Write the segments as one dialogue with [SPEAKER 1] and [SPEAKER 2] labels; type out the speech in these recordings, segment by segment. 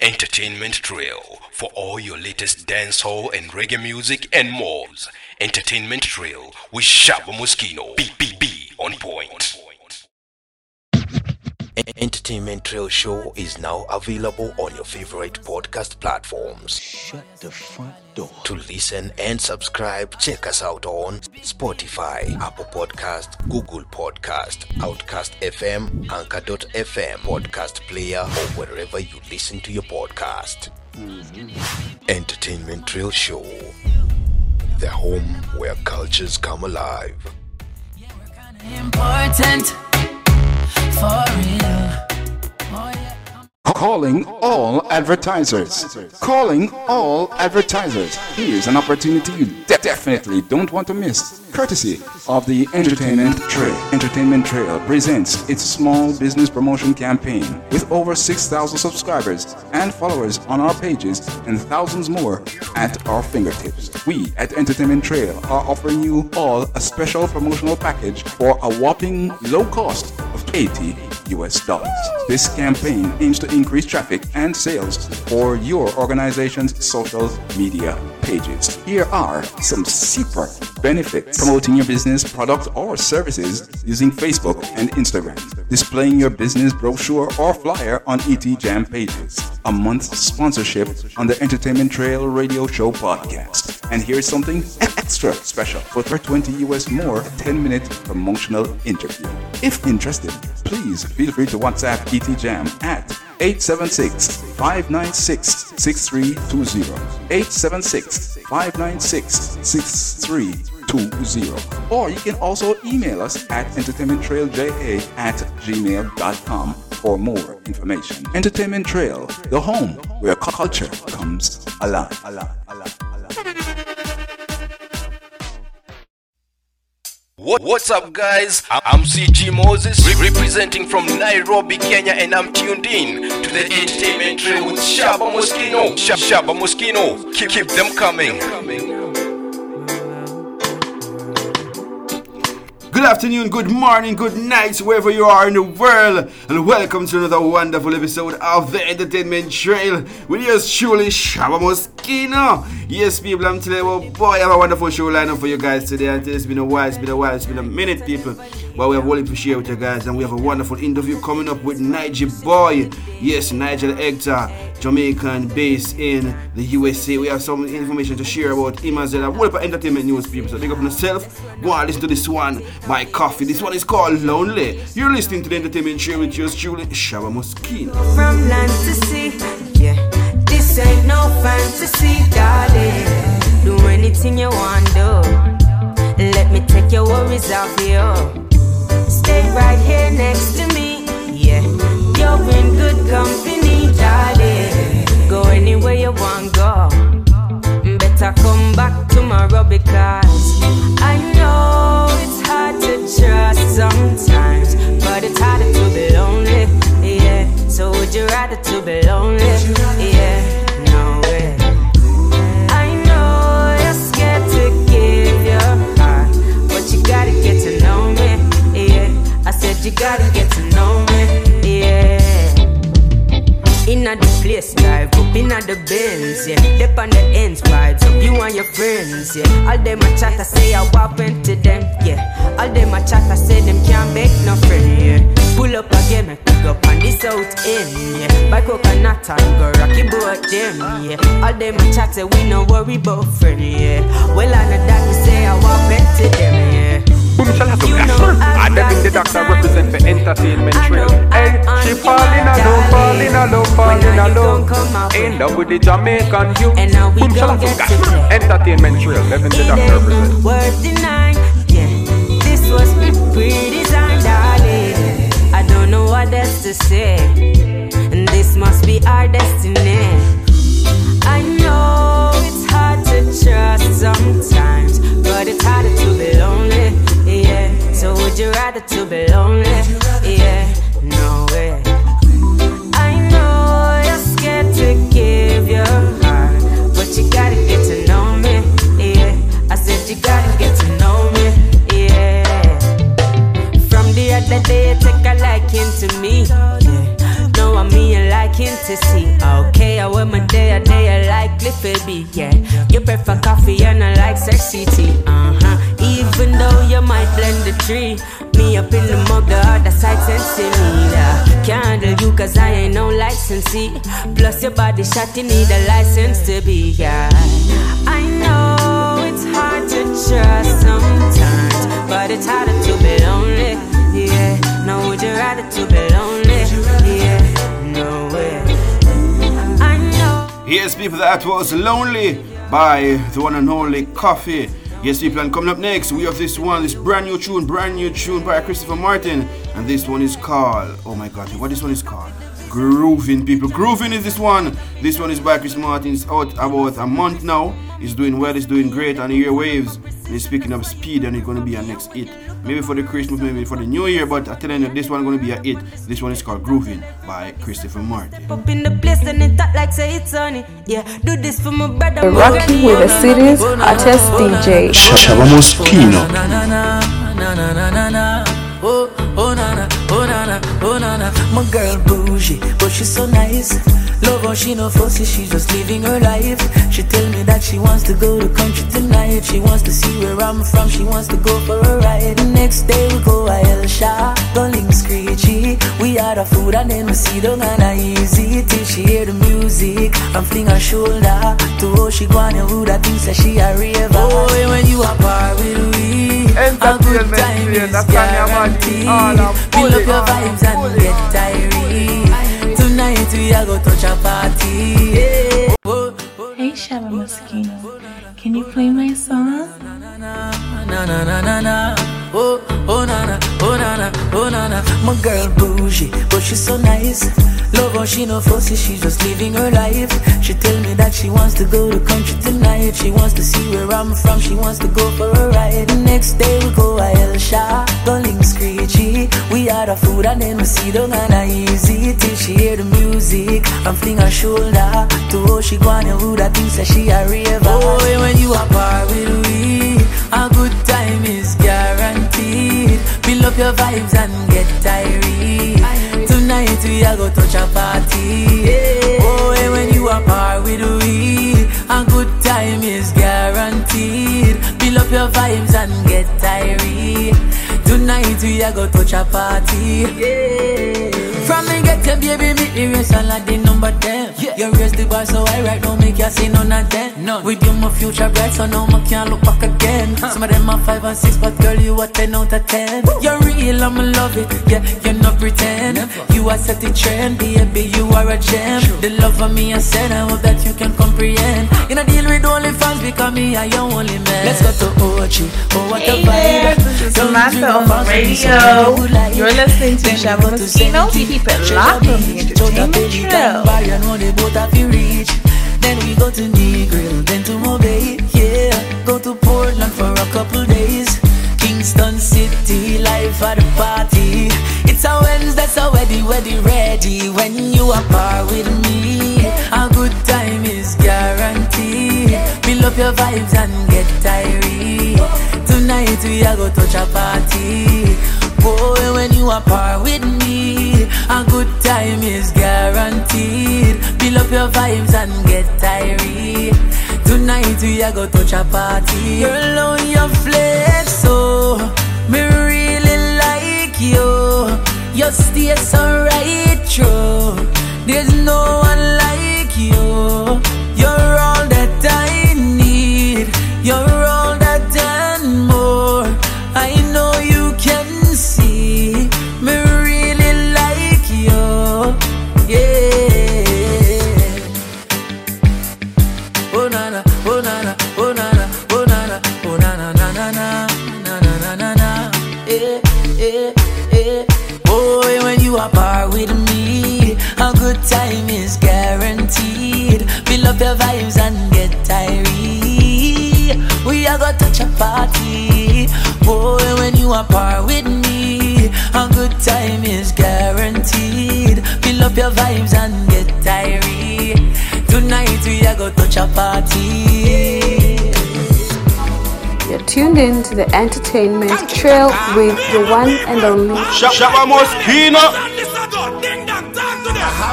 [SPEAKER 1] entertainment trail for all your latest dancehall and reggae music and more. Entertainment trail with Shabba Muskeno. BBB on. Entertainment Trail Show is now available on your favorite podcast platforms.
[SPEAKER 2] Shut the front door.
[SPEAKER 1] To listen and subscribe, check us out on Spotify, Apple Podcast, Google Podcast, Outcast FM, Anchor.fm, Podcast Player, or wherever you listen to your podcast. Entertainment Trail Show, the home where cultures come alive.
[SPEAKER 3] important for real. Oh, yeah.
[SPEAKER 4] Calling all advertisers. Calling all advertisers. Here's an opportunity you de- definitely don't want to miss. Courtesy of the Entertainment Trail. Entertainment Trail presents its small business promotion campaign with over 6,000 subscribers and followers on our pages and thousands more at our fingertips. We at Entertainment Trail are offering you all a special promotional package for a whopping low cost of 80 US dollars. This campaign aims to increase traffic and sales for your organization's social media pages. Here are some super benefits promoting your business, product, or services using Facebook and Instagram, displaying your business brochure or flyer on ET Jam pages, a month sponsorship on the Entertainment Trail Radio Show podcast. And here's something extra special for 20 US more 10 minute promotional interview. If interested, please feel free to WhatsApp ET Jam at 876 596 6320. 876 596 6320. Or you can also email us at entertainmenttrailja at gmail.com for more information. Entertainment Trail, the home where culture comes alive.
[SPEAKER 1] What, what's up, guys? I'm CG Moses, re- representing from Nairobi, Kenya, and I'm tuned in to the entertainment trail with Shabba Muskeno. Sh- Shabba Muskeno, keep, keep them coming.
[SPEAKER 5] Good afternoon, good morning, good night, wherever you are in the world, and welcome to another wonderful episode of the Entertainment Trail with yours truly, Shabba Muskeno. Yes, people, I'm telling you, oh boy, I have a wonderful show lineup for you guys today. And it's been a while, it's been a while, it's been a minute, people. But we have all to share with you guys, and we have a wonderful interview coming up with Nigel Boy. Yes, Nigel Hector, Jamaican based in the USA. We have some information to share about him as well. What about entertainment news, people? So, big up on yourself. Go and listen to this one by Koffee. This one is called Lonely. You're listening to the Entertainment Show with yours truly, Shaba
[SPEAKER 6] from land to sea. Yeah, this ain't no fantasy, darling. Do anything you want, do. Let me take your worries off you. Stay right here next to me. Yeah, you're in good company, darling. Go anywhere you want, go. Better come back tomorrow because I know it's hard to trust sometimes, but it's harder to be lonely. Yeah, so would you rather to be lonely? Yeah, you gotta get to know me. Yeah. Inna the place, drive up inna the Benz, yeah. Dip on the ends, vibes up you and your friends, yeah. All them a chat, I say I walk into them, yeah. All them a chat, I say them can't make no friend, yeah. Pull up again, make we go on the south end, yeah. Buy coconut and go rocky boat them, yeah. All them a chat, say we no worry about friend, yeah. Well, I know that we say I walk into them, yeah.
[SPEAKER 7] Boom shalatu
[SPEAKER 6] You know
[SPEAKER 7] gasol.
[SPEAKER 6] I
[SPEAKER 7] And them the doctor
[SPEAKER 6] to
[SPEAKER 7] represent for entertainment trail. Hey, she falling
[SPEAKER 6] in my
[SPEAKER 7] falling low,
[SPEAKER 6] darling.
[SPEAKER 7] falling
[SPEAKER 6] When
[SPEAKER 7] a
[SPEAKER 6] are you
[SPEAKER 7] low.
[SPEAKER 6] gon' come with
[SPEAKER 7] the Jamaican youth.
[SPEAKER 6] And now we
[SPEAKER 7] Boom
[SPEAKER 6] get to
[SPEAKER 7] gasol.
[SPEAKER 6] play.
[SPEAKER 7] Entertainment trail. In the doctor represent.
[SPEAKER 6] worth denying. Yeah, this was pre-designed, darling. I don't know what else to say, and this must be our destiny. I know it's hard to trust sometimes, but it's harder to be lonely. Yeah, so would you rather to be lonely? Yeah, no way. I know you're scared to give your heart, but you gotta get to know me. Yeah, I said you gotta get to know me. Yeah. From the other day, a liking to me. Liking to see. care when my day a day I like it be, yeah. You prefer coffee and I like sexy tea, uh huh. Even though you might blend the tree, me up in the mug, the other side sensing me. Can't handle you cause I ain't no licensee. Plus your body shot, you need a license to be, yeah. I know it's hard to trust sometimes, but it's harder to be lonely, yeah. Now would you rather to be lonely,
[SPEAKER 5] Yes, people, that was Lonely by the one and only Koffee. Yes, people, and coming up next, we have this one, this brand new tune, brand new tune by Christopher Martin. And this one is called, oh my god, what this one is called? Grooving, people. Grooving is this one. This one is by Chris Martin. It's out about a month now. It's doing well, it's doing great on the airwaves. And speaking of speed and it's gonna be our next hit. Maybe for the Christmas, maybe for the New Year, but I'm telling you, this one gonna be a hit. This one is called Grooving by Christopher Martin.
[SPEAKER 6] Up in the place and it like say it's on Yeah, do this for my brother.
[SPEAKER 8] Rocky with the city's artist DJ.
[SPEAKER 3] Shasha Ramos Kino. Oh, oh, na, na, oh, na, na, oh, na, na. My girl bougie, but she's so nice. Love her, she no fussy, she just living her life. She tell me that she wants to go to country tonight. She wants to see where I'm from. She wants to go for a ride. The next day we go a El Sha, go link screechy. We had a food and then we see down and a easy till she hear the music. I'm fling her shoulder to how she go and who that thinks that she a raver. Oh, when you are par with we, a good
[SPEAKER 7] Entertainment
[SPEAKER 3] time
[SPEAKER 7] train,
[SPEAKER 3] is
[SPEAKER 7] that's Tanya Madi,
[SPEAKER 3] guaranteed.
[SPEAKER 7] all I'm
[SPEAKER 3] Fill up your vibes and get
[SPEAKER 7] on.
[SPEAKER 3] tired. We are go touch a party. Yeah.
[SPEAKER 8] Hey Shabba Muskeno, can you play my song?
[SPEAKER 3] Na na na na na. Oh oh na na oh na na oh na na. My girl bougie, but she's so nice. Love her, she no fussy, she's just living her life. She tell me that she wants to go to country tonight. She wants to see where I'm from. She wants to go for a ride. The next day we go a El Sha, go link screechy. We had a food and then we see down and a easy till she hear the music. I'm fling her shoulder to how she and who that thinks that she a raver. Oh, when you are par with we, a good time is guaranteed. Build up your vibes and get tired. Tonight we are go touch a party. Oh, and when you are par with we, a good time is guaranteed. Build up your vibes and get tired. Tonight we are go touch a party. From me get your baby, meet me race and like the number 10 yeah. You raise the bar so I right now make you see none of them no. With you my future bright so now I can't look back again. Some of them are 5 and 6 but girl you a 10 out of 10 You're real I'ma love it, yeah, you're not pretend. You are set the trend, baby you are a gem. The love of me I said I hope that you can comprehend. In a deal with only fans because me I your only man. Let's go to Ochi, oh what a
[SPEAKER 8] Hey there,
[SPEAKER 3] vibe
[SPEAKER 8] this is
[SPEAKER 3] Don't
[SPEAKER 8] Samantha
[SPEAKER 3] drink
[SPEAKER 8] on
[SPEAKER 3] up
[SPEAKER 8] radio.
[SPEAKER 3] so I would like
[SPEAKER 8] You're listening to
[SPEAKER 3] Then we
[SPEAKER 8] Shaba
[SPEAKER 3] go to
[SPEAKER 8] Moschino.
[SPEAKER 3] 70.
[SPEAKER 8] Keep it
[SPEAKER 3] Treasure
[SPEAKER 8] locked on the Entertainment
[SPEAKER 3] Chota
[SPEAKER 8] Trail.
[SPEAKER 3] Both have to reach. Then we go to Negril, then to Mobay, yeah. Go to Portland for a couple days. Kingston City, life at the party. It's a Wednesday, so ready, ready, ready. When you are par with me, a good time is guaranteed. Build up your vibes and get tired. Tonight we are go touch a party. Boy, when you are par with me, a good time is guaranteed. Build up your vibes and get tired. Tonight we are go touch a party. Girl, on your flex, so me really like you. You stay so right true. There's no one like you. Good time is guaranteed. Build up your vibes and get tired. We are gonna touch a party. Boy, when you are par with me, a good time is guaranteed. Build up your vibes and get tired. Tonight we are gonna touch a party.
[SPEAKER 8] You're tuned in to the Entertainment Trail with the one and only
[SPEAKER 5] Shabba
[SPEAKER 9] Muskeno.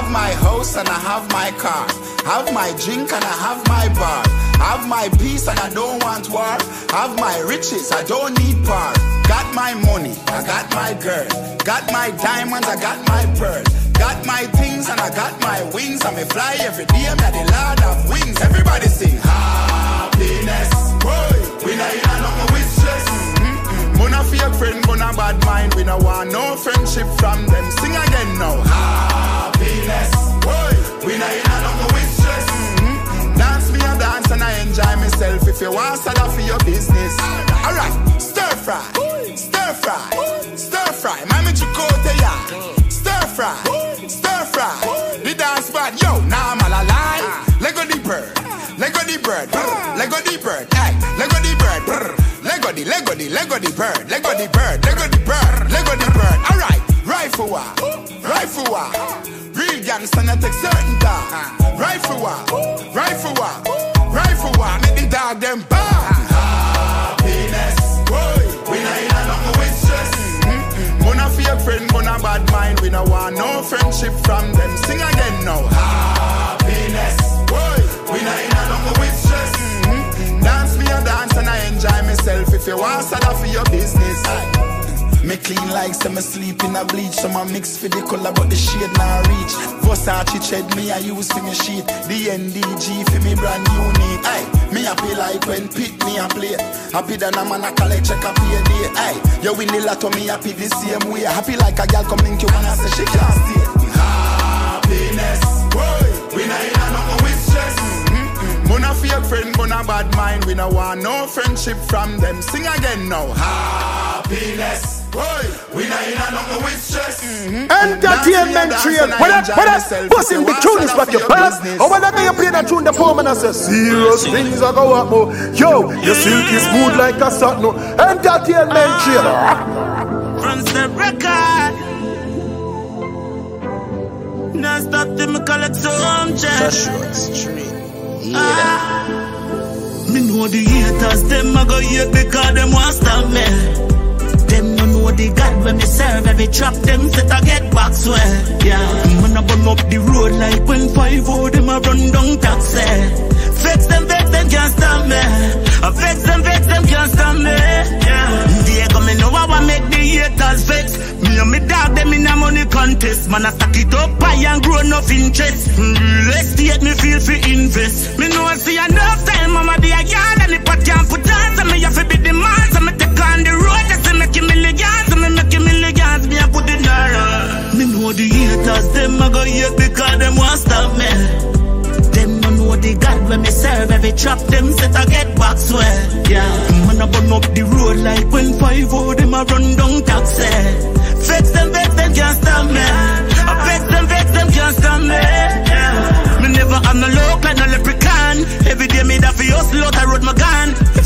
[SPEAKER 9] Have my house and I have my car. Have my drink and I have my bar. Have my peace and I don't want war. Have my riches, I don't need par. Got my money, I got my girl. Got my diamonds, I got my pearl. Got my things and I got my wings. I may fly every day, I'm the lord of wings. Everybody sing happiness. Boy, we not in a nothing with stress. Mun a fake friend, mun a bad mind. We no want no friendship from them. Sing again now. Happiness. We not in a nothing with stress. Mm-hmm. Dance me a dance and I enjoy myself. If you want sada for your business. Alright, stir fry, stir fry, stir fry. Mami chicote ya. Stir fry, stir fry. The dance bad, yo, now I'm all alive. Lego the bird, Lego the bird, brr, Lego the bird, hey, Lego the bird, brr. Lego the, Lego the, Lego the bird, Lego the bird, Lego the bird, Lego the bird. Alright, rifle war, rifle war. Real gangster not take certain time. Rifle war, rifle war, rifle war. Make the dog them bark. Happiness, boy, we not in a nothing with stress. Mun a fake friend, mun a bad mind. We no want no friendship from them. Sing again now. Happiness, boy, we not in a nothing with stress. Dance me a dance and I enjoy myself. If you want sada for your business. Me clean like some sleep in a bleach. Some a mix for the color, but the shade not reach. Versace tread me I use for me sheet. The NDG for me brand unique. Ay, me happy like when pit me a play. Happy than a man a collect check a pay day. Ay, you win the lotto me happy the same way. Happy like a girl come link you and I say she can't stay. Happiness, we not in a nothing with stress. Mun a fake friend, mun a bad mind. We no want no friendship from them. Sing again now. Happiness. Boy, we not in a nothing with stress.
[SPEAKER 10] Entertainment trail. When I, when I bust in the tune is what you play. Or whenever you play that tune, the poem and I say, serious things are go up more. Yo, your silk is smooth like a satin. no. Entertainment trail.
[SPEAKER 11] From the record. Now stop them collect some
[SPEAKER 12] Joshua Street.
[SPEAKER 11] Ah. Me know the haters, them a go hate because them want stop me. The God when me serve every trap them set I get back swear. Yeah, man a burn up the road like when five oh them a run down taxi. Vex them, vex them can't stop me. I vex them, vex them can't stop me. Yeah, Diego me know oh, how I make the haters vex. Me and me dog them in a money contest. Man I stack it up high and grow enough interest. Mm, real estate me feel fi invest. Me know I see enough time I'ma be a yard and if I can't put on so me have to be down. Me know the haters them a go hate because them want stop me. Them no know the God when me serve every trap them set I get back swear. Yeah, man a burn up the road like when five oh them a run down taxi. Vex them, vex them can't stop me. I vex them, vex them can't stop me. Yeah. Me never have no luck like no leprechaun. Every day me fi hustle out I road my.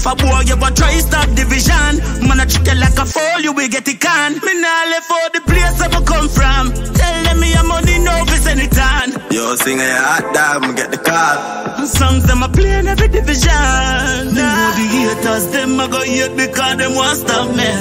[SPEAKER 11] If a boy you a try stop division, man I treat you like a fool you will get it can. Me nah left for the place I come from. Tell them me I'm money no this anytime.
[SPEAKER 12] Yo, sing a hot damn, get the call.
[SPEAKER 11] Songs them a play in every division. Them know the haters, them a go hate because them want stop me.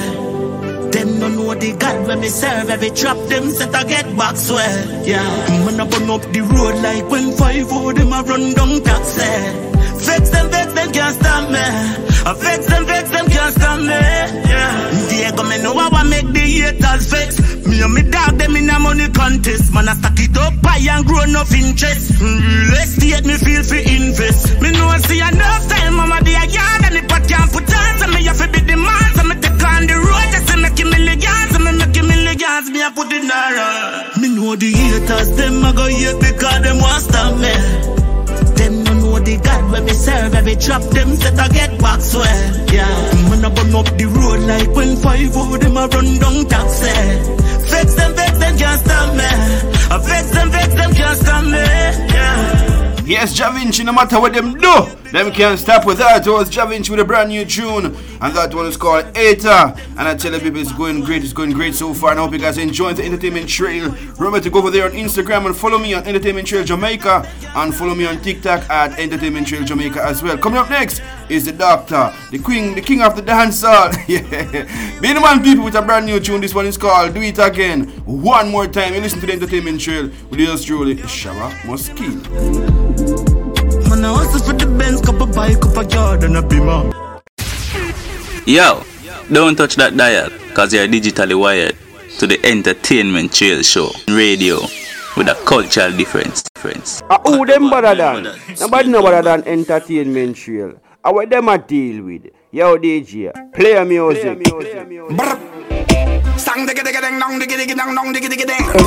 [SPEAKER 11] Them no know the God when me serve every trap them set I get back swear. Yeah, man a burn up the road like when five five oh them a run down taxi. Vex them, vex them can't stop me. I vex them, vex them can't stop me. Yeah, Diego me know how I make the haters vex. Me and me dog them in a money contest. Man I stack it up high and grow enough interest. Mm, real estate me feel fi invest. Me know I see enough time I'ma a yard and if I can't put on so me have to be the man. So me take on the road just to make a million. So me make a million. Me a put it down. Me know the haters them a go hate because them want stop me. The God when me serve every trap them set I get back swear. Yeah, man a burn up the road like when five oh them a run down taxi. Vex them, vex them can't stop me. I vex them, vex them can't stop me. Yeah.
[SPEAKER 5] Yes, Jahvinci, no matter what them do, them can't stop with that. It was Jahvinci with a brand new tune, and that one is called Eta. And I tell you, people, it's going great. It's going great so far. And I hope you guys enjoying the entertainment trail. Remember to go over there on Instagram and follow me on Entertainment Trail Jamaica, and follow me on TikTok at Entertainment Trail Jamaica as well. Coming up next is the Doctor, the Queen, the King of the Dancehall. yeah, being the man people with a brand new tune. This one is called Do It Again. One more time, you listen to the Entertainment Trail with yours truly, Shabba Muskeno.
[SPEAKER 13] Man, I hustle for the Benz, couple bike, couple Jordan, a beamer.
[SPEAKER 14] Yo, don't touch that dial, cause you're digitally wired to the entertainment trail show radio with a cultural difference. difference.
[SPEAKER 15] Uh, who them better than? Nobody know better than entertainment trail. Uh, what them a deal with? Yo, DJ, play a music.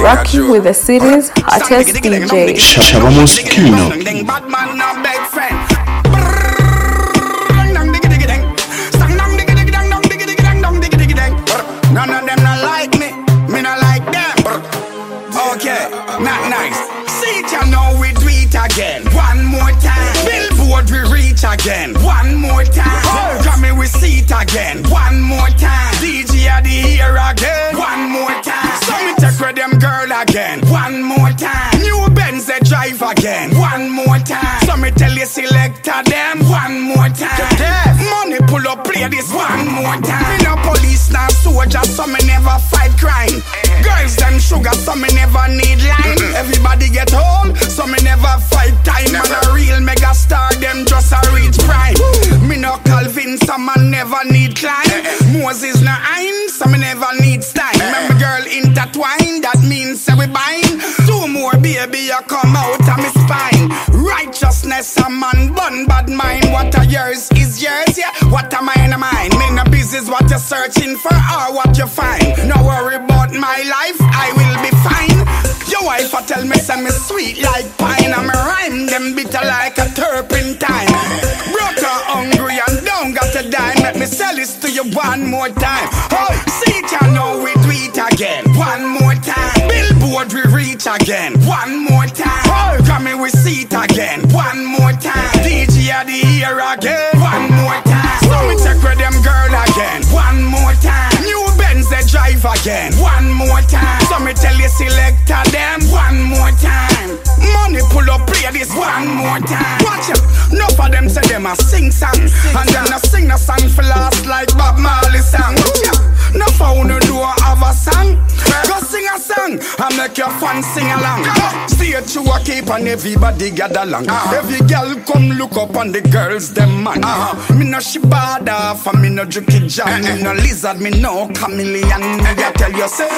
[SPEAKER 8] Rocking with the city's hottest DJ.
[SPEAKER 16] Shabba Muskeno.
[SPEAKER 17] Billboard reach again. One more time. Grammy we see it again. One more time. DJ at the here again. One more time. So me take with them girl again. One more time. New Benz they drive again. One more time. So me tell you selector them. One more time. Money pull up play this one more time. Me no police now soldier so me never fight crime. Girls them sugar so me never need line. Everybody get home so me never fight time. Man a real mega star them just a reach prime. Me no Calvin so man never need climb. Moses no Ein so me never need style. Remember girl intertwine that means say we bind. More baby you come out of me spine. Righteousness a man bun bad mind. What a yours is yours yeah. What am I in mine? Me no business what you're searching for or what you find. No worry about my life I will be fine. Your wife I tell me say me sweet like pine And me rhyme them bitter like a turpentine Broke her hungry and don't got to dime Let me sell this to you one more time Oh, see you know we it again One more time Billboard we reach again. One more time. Oh, Grammy we see it again. One more time. DJ at the here again. One more time. So me check with them girl again. One more time. New Benz they drive again. One more time. So me tell you selector them. One more time. Money pull up play this one more time. Watch it Enough of them say them a sing song. And them a sing a song for last like Bob Marley song. Enough of who do have a song Go sing a song and make your fans sing along. Stay true a keep and everybody gather along. Uh-huh. Every girl come look up on the girls them man. Uh-huh. Me no shibada for me no juki jam. Uh-uh. Me no lizard me no chameleon. Uh-uh. Me a tell you say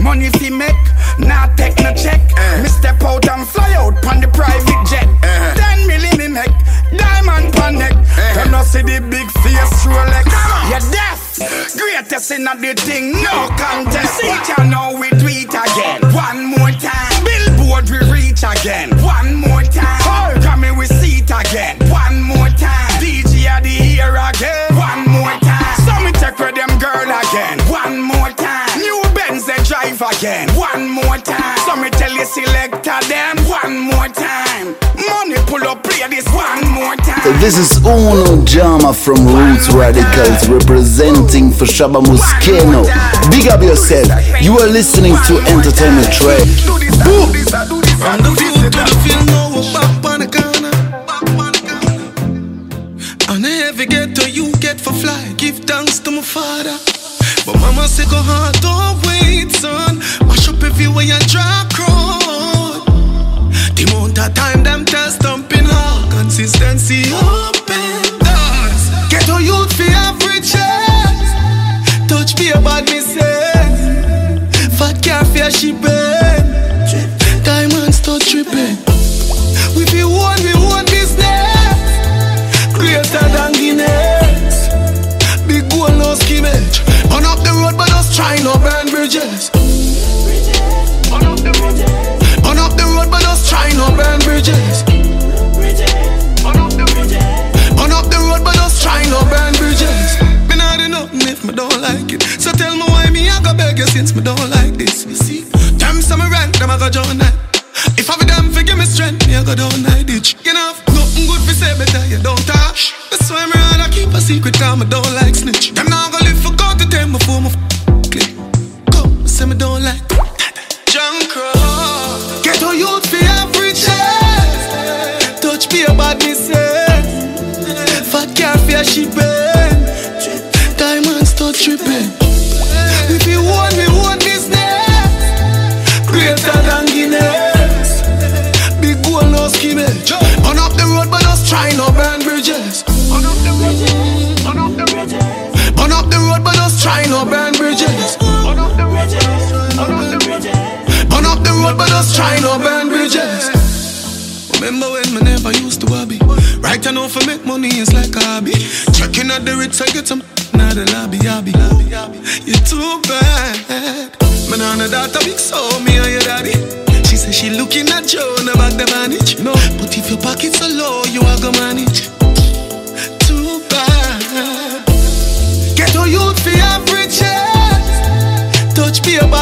[SPEAKER 17] Money fi make, not take no check. Uh-huh. Me step out and fly out on the private jet. Ten milli me make, diamond pan neck. Them no see the big face Rolex. You deaf, greatest in the thing, no contest. See ya now we it again. One more time, Billboard we reach again. One more time, Grammy we see it again. One more time, DJ at the here again. One more time, so me take with them girl again. Again. One more time, so me tell you selector them. One more time, money pull up play this one more time.
[SPEAKER 18] This is Uno Jama from Roots Radicals representing for Shabba Muskeno. Big up yourself. You are listening to Entertainment Track.
[SPEAKER 13] From the view to the field, no walk back on the corner. And every ghetto you get for fly, give thanks to my father. But mama say go hard, don't wait,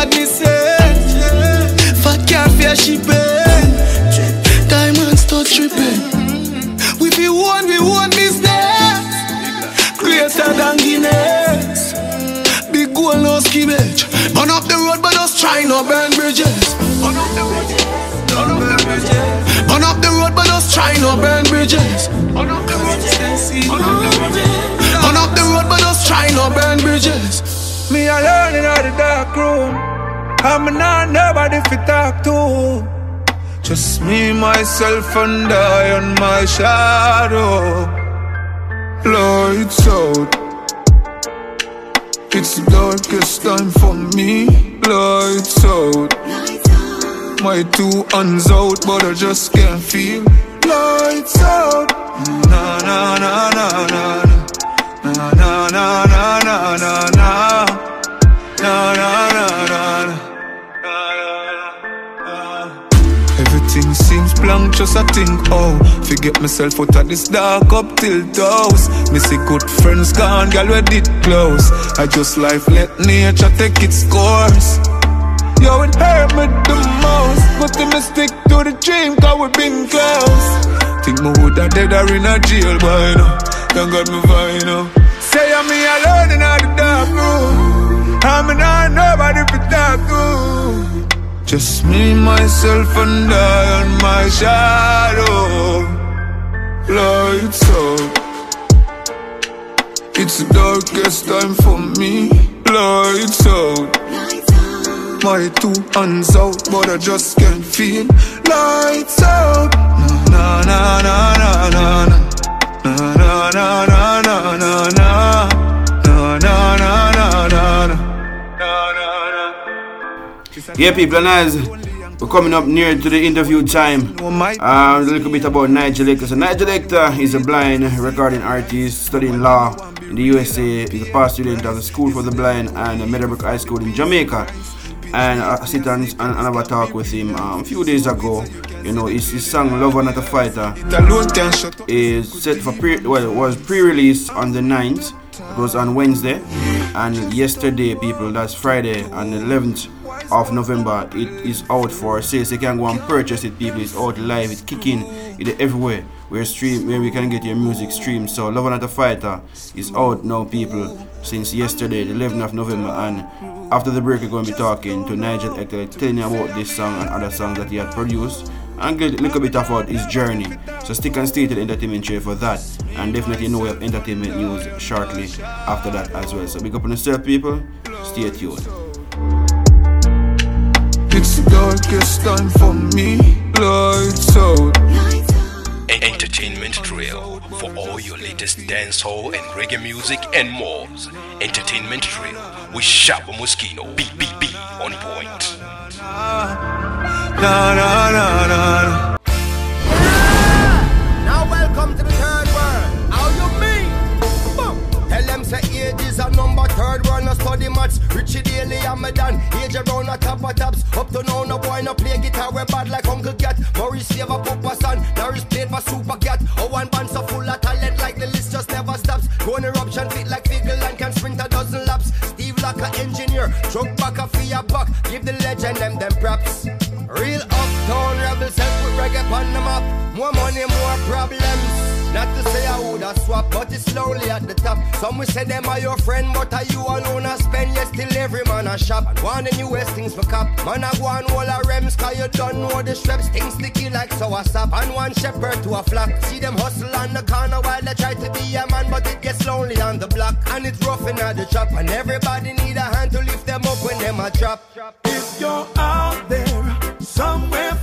[SPEAKER 10] Badness Fat car for your shipping Diamonds start tripping. We be one, we one business. Greater than Guinness. Big goal, no skimmage. Burn up the road, but us try no burn bridges. Burn up the bridges. Burn up the road, but us try no burn bridges. Burn up the bridges. Burn up the road, but us try no burn bridges.
[SPEAKER 13] Me alone in the dark room. I'm not nobody fit talk to. Just me, myself, and I and my shadow. Lights out. It's the darkest time for me. Lights out. My two hands out, but I just can't feel. Lights out. Na na na na na na na na na na na Everything seems blank, just I think, oh. Forget myself out of this dark up till Me see good friends gone, girl, we did close. I just life let nature take its course. Yo, it hurt me the most. But then me stick to the dream, cause we been close. Think me woulda dead or in a jail by now Thank God me fine now Say I'm me alone in all the dark room I'm not nobody for talk to just me, myself, and I and my shadow. Lights out. It's the darkest time for me. Lights out. My two hands out, but I just can't feel. Lights out. Na na na na. Na na na na na na na. Na
[SPEAKER 5] Yeah, people, as we're coming up near to the interview time, um, a little bit about Nigel Hector. So Nigel is a blind recording artist studying law in the USA. He's a past student of the School for the Blind and Meadowbrook High School in Jamaica. And I sit and, and, and have a talk with him um, a few days ago. You know, his, his song "Lover Not a Fighter" is set for pre well, was pre-released on the 9th. It was on Wednesday, and yesterday, people, that's Friday, on the 11th of November. It is out for sales. You can go and purchase it, people. It's out live. It's kicking. It's everywhere. Where stream, where we can get your music streamed. So, Love Not a Fighter is out now, people, since yesterday, the 11th of November. And after the break, we're going to be talking to Nigel Hector, telling you about this song and other songs that he had produced. And get a little bit about his journey. So stick and stay to the entertainment show for that. And definitely know we have entertainment news shortly after that as well. So big up on yourself, people. Stay tuned.
[SPEAKER 13] The darkest time for me. Lights out.
[SPEAKER 1] Entertainment Trail for all your latest dancehall and reggae music and more. Entertainment Trail with Shabba Muskeno. BBB on point.
[SPEAKER 13] Na na na
[SPEAKER 19] study maths. Richie Daley and me done. Age around a top of tops. Up to now no boy no play guitar. We bad like Uncle Cat. Maurice Slava Papa son. Norris played for Super Cat. Oh one band so full of talent like the list just never stops. Go on eruption fit like Figgle and can sprint a dozen laps. Steve Locker engineer. Drunk back a fear buck. Give the legend them them props. Real uptown rebels help with reggae on the map. More money, more problems. Not to say I woulda swap, slowly at the top. Some will say them are your friend, but are you alone a spend? Yes, still every man a shop. And one the newest things for cop. Man a go on all a rems, cause you don't know the straps. Things sticky like sour sap. And one shepherd to a flock. See them hustle on the corner while they try to be a man, but it gets lonely on the block. And it's rough in the chop. And everybody need a hand to lift them up when them a drop.
[SPEAKER 10] If you're out there somewhere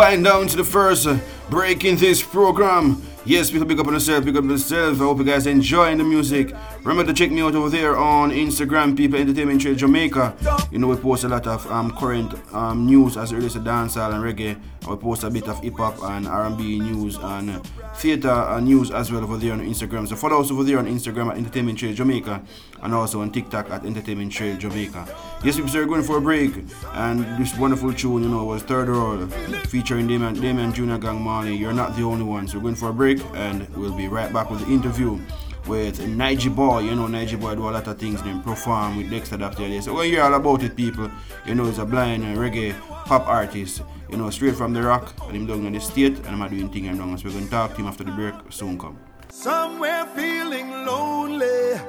[SPEAKER 5] wind down to the first uh, break in this program, yes, people big up on yourself, big up on yourself. I hope you guys enjoying the music. Remember to check me out over there on Instagram, People Entertainment Trail Jamaica. You know, we post a lot of um, current um, news as it relates to dancehall and reggae. We post a bit of hip hop and R&B news and uh, theater uh, news as well over there on Instagram. So follow us over there on Instagram at Entertainment Trail Jamaica and also on TikTok at Entertainment Trail Jamaica. Yes, people, we're going for a break. And this wonderful tune, you know, was Third World featuring Damian, Damian Junior Gong Marley. You're not the only one. So we're going for a break and we'll be right back with the interview with Nigy Boy. You know, Nigy Boy do a lot of things, then perform with Dexta Dapter. So when you're all about it, people, you know, he's a blind uh, reggae pop artist. You know, straight from the rock, and him down in the state, and I'm doing thing I'm doing. So we're going to talk to him after the break. Soon come.
[SPEAKER 10] Somewhere feeling lonely.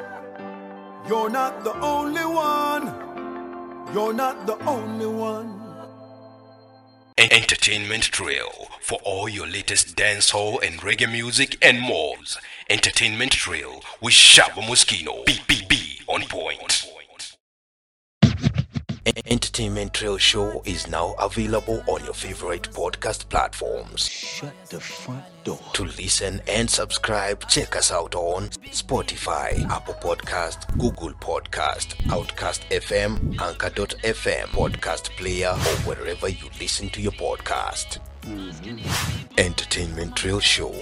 [SPEAKER 10] You're not the only one. You're not the only one.
[SPEAKER 1] Entertainment Trail for all your latest dancehall and reggae music and more. Entertainment Trail with Shabba Muskeno. BBB on point. Entertainment Trail Show is now available on your favorite podcast platforms.
[SPEAKER 2] Shut the front door.
[SPEAKER 1] To listen and subscribe, check us out on Spotify, Apple Podcast, Google Podcast, Outcast FM, Anchor.fm, Podcast Player, or wherever you listen to your podcast. Entertainment Trail Show,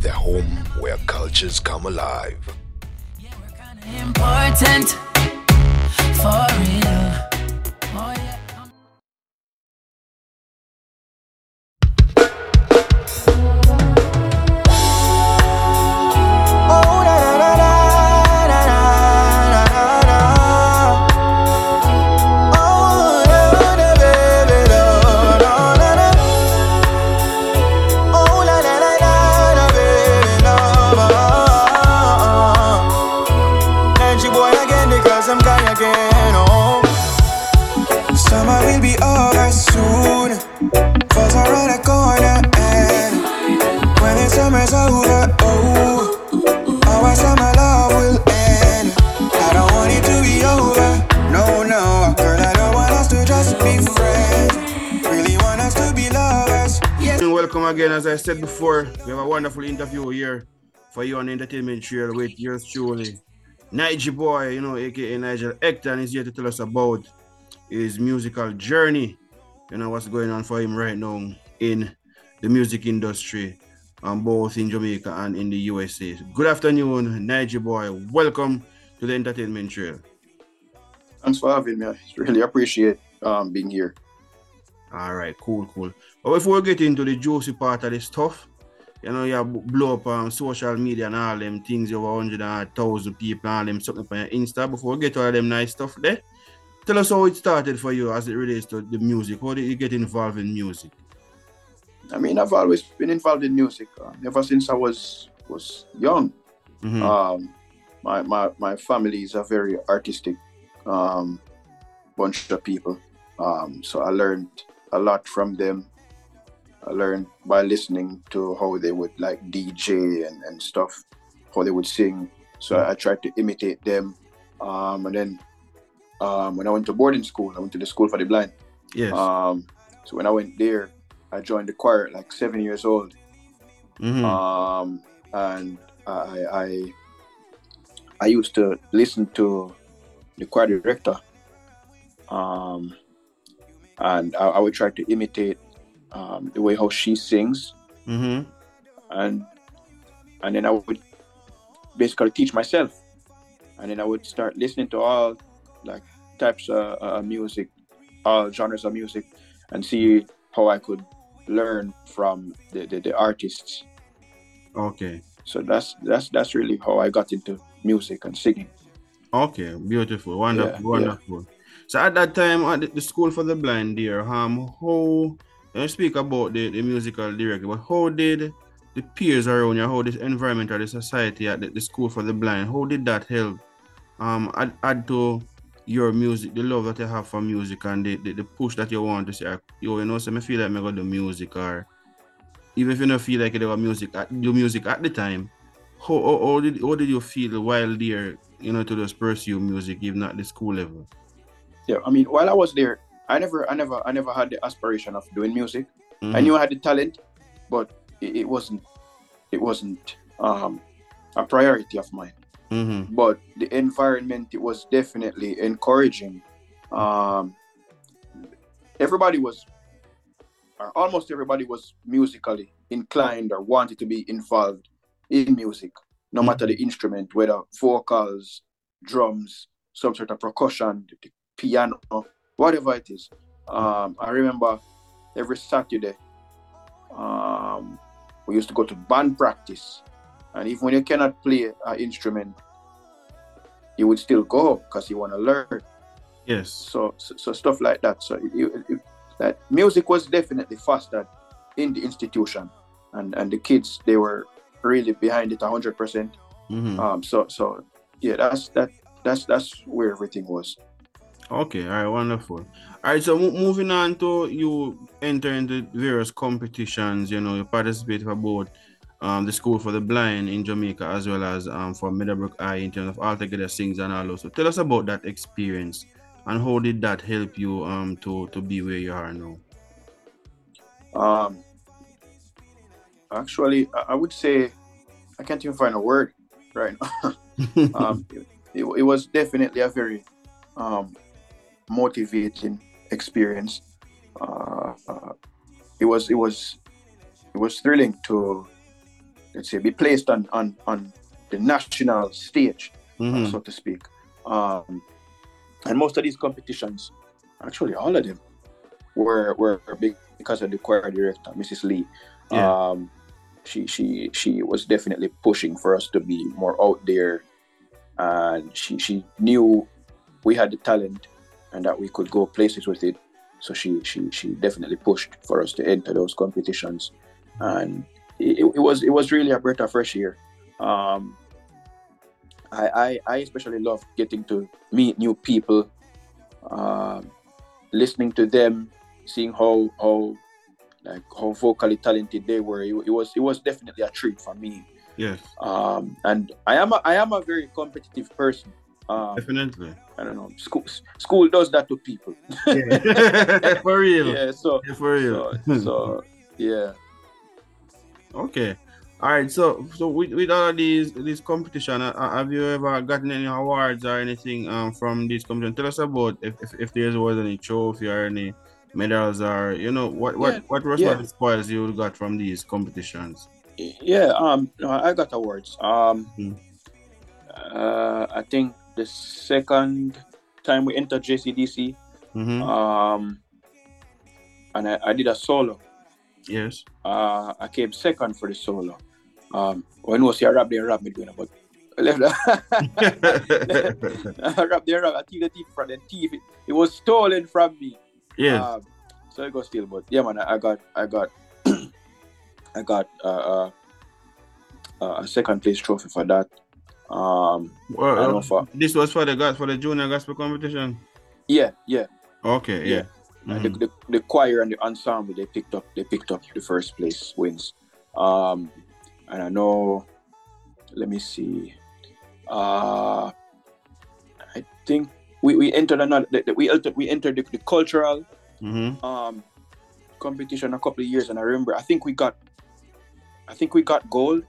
[SPEAKER 1] the home where cultures come alive.
[SPEAKER 3] Important for real. Oh, yeah.
[SPEAKER 5] Welcome again. As I said before, we have a wonderful interview here for you on Entertainment Trail with yours truly. Nigy Boy, you know, aka Nigel Hector, is here to tell us about his musical journey. you know what's going on for him right now in the music industry, um, both in Jamaica and in the USA. Good afternoon, Niger boy. Welcome to the entertainment trail.
[SPEAKER 20] Thanks for having me. I really appreciate um, being here.
[SPEAKER 5] All right, cool, cool. But before we get into the juicy part of this stuff, you know, you blow up on um, social media and all them things, over 100,000 people and all them something on your Insta. Before we get to all them nice stuff there, tell us how it started for you as it relates to the music. How did you get involved in music?
[SPEAKER 20] I mean, I've always been involved in music um, ever since I was was young.
[SPEAKER 5] Mm-hmm.
[SPEAKER 20] Um, my, my my family is a very artistic um, bunch of people, um, so I learned a lot from them. I learned by listening to how they would like DJ and, and stuff, how they would sing. So I, I tried to imitate them. Um, and then um, when I went to boarding school, I went to the school for the blind.
[SPEAKER 5] Yes.
[SPEAKER 20] Um, so when I went there, I joined the choir at like seven years old.
[SPEAKER 5] Mhm.
[SPEAKER 20] Um, and I, I I used to listen to the choir director. Um, and I, I would try to imitate um, the way how she sings,
[SPEAKER 5] Mm-hmm.
[SPEAKER 20] and and then I would basically teach myself, and then I would start listening to all like types of uh, music, all genres of music, and see how I could learn from the, the, the artists.
[SPEAKER 5] Okay.
[SPEAKER 20] So that's that's that's really how I got into music and singing.
[SPEAKER 5] Okay, beautiful, wonderful,
[SPEAKER 20] Yeah, yeah.
[SPEAKER 5] wonderful. So at that time at the, school for the blind there, um, how you speak about the, the musical director, but how did the peers around you, how this environment or the society at the, the school for the blind, how did that help um add, add to your music, the love that you have for music and the, the, the push that you want to say, yo, you know, so me feel like me got the music or even if you don't feel like you have music at music at the time, how, how, how did how did you feel while there, you know, to just pursue music even at the school level?
[SPEAKER 20] Yeah, I mean, while I was there, I never, I never, I never had the aspiration of doing music. I
[SPEAKER 5] Mhm.
[SPEAKER 20] knew I had the talent, but it, it wasn't, it wasn't um, a priority of mine.
[SPEAKER 5] Mm-hmm.
[SPEAKER 20] But the environment, it was definitely encouraging. Um, everybody was, or almost everybody was musically inclined or wanted to be involved in music, no matter the instrument, whether vocals, drums, some sort of percussion, the piano, whatever it is. Um, I remember every Saturday, um, we used to go to band practice, and even when you cannot play an instrument, you would still go because you want to learn.
[SPEAKER 5] Yes.
[SPEAKER 20] So, so, so stuff like that. So, it, it- that music was definitely fostered in the institution, and and the kids they were really behind it hundred percent.
[SPEAKER 5] Mhm.
[SPEAKER 20] Um, so, so yeah, that's that. That's that's where everything was.
[SPEAKER 5] Okay, all right, wonderful. All right, so mo- moving on to you enter into various competitions, you know, you participate for both um, the School for the Blind in Jamaica as well as um, for Meadowbrook Eye in terms of Altogether Sing and all those. So tell us about that experience and how did that help you um, to, to be where you are now?
[SPEAKER 20] Um, actually, I, would say I can't even find a word right now. um, it, it, it was definitely a very um, motivating experience. Uh, uh, it was it was it was thrilling to let's say be placed on on, on the national stage, uh,
[SPEAKER 5] Mhm.
[SPEAKER 20] so to speak. Um, and most of these competitions, actually all of them, were were big because of the choir director, Mrs. Lee.
[SPEAKER 5] Yeah.
[SPEAKER 20] Um, she she she was definitely pushing for us to be more out there, and she she knew we had the talent and that we could go places with it. So she she she definitely pushed for us to enter those competitions, and it, it was it was really a breath of fresh air. Um, I, I I especially love getting to meet new people, um, listening to them, seeing how how like how vocally talented they were. It, it was it was definitely a treat for me.
[SPEAKER 5] Yes,
[SPEAKER 20] Um, and I am a, I am a very competitive person. Um,
[SPEAKER 5] definitely.
[SPEAKER 20] I don't know. School school does that to people.
[SPEAKER 5] for real.
[SPEAKER 20] Yeah. So
[SPEAKER 5] for real.
[SPEAKER 20] So, so yeah.
[SPEAKER 5] Okay. All right. So, so with, with all of these these competition, uh, have you ever gotten any awards or anything um from these competitions? Tell us about if, if, if there was any trophy or any medals or you know what what
[SPEAKER 20] Yeah,
[SPEAKER 5] what was
[SPEAKER 20] yeah.
[SPEAKER 5] spoils you got from these competitions?
[SPEAKER 20] Yeah, um, no, I got awards. Um,
[SPEAKER 5] Hmm.
[SPEAKER 20] uh, I think the second time we entered JCDC,
[SPEAKER 5] Mhm.
[SPEAKER 20] um, and I, I did a solo.
[SPEAKER 5] Yes.
[SPEAKER 20] Uh, I came second for the solo. Um, when was I rap there, rap me doing but left I rap there, rap. I think the thief from the thief. It, it was stolen from me.
[SPEAKER 5] Yes.
[SPEAKER 20] Um, so it got steal, but yeah, man, I I got, I got, I got uh, uh, uh, a second place trophy for that. Um,
[SPEAKER 5] Well,
[SPEAKER 20] I
[SPEAKER 5] this was for the gas for the junior gospel competition.
[SPEAKER 20] yeah, yeah,
[SPEAKER 5] Okay. Yeah.
[SPEAKER 20] Uh, the,
[SPEAKER 5] Mhm.
[SPEAKER 20] the, the choir and the ensemble they picked up they picked up the first place wins. Um, and I know, let me see, uh, I think we, we entered another the- the- we entered we entered the, the cultural
[SPEAKER 5] Mhm.
[SPEAKER 20] um competition a couple of years and I remember I think we got I think we got gold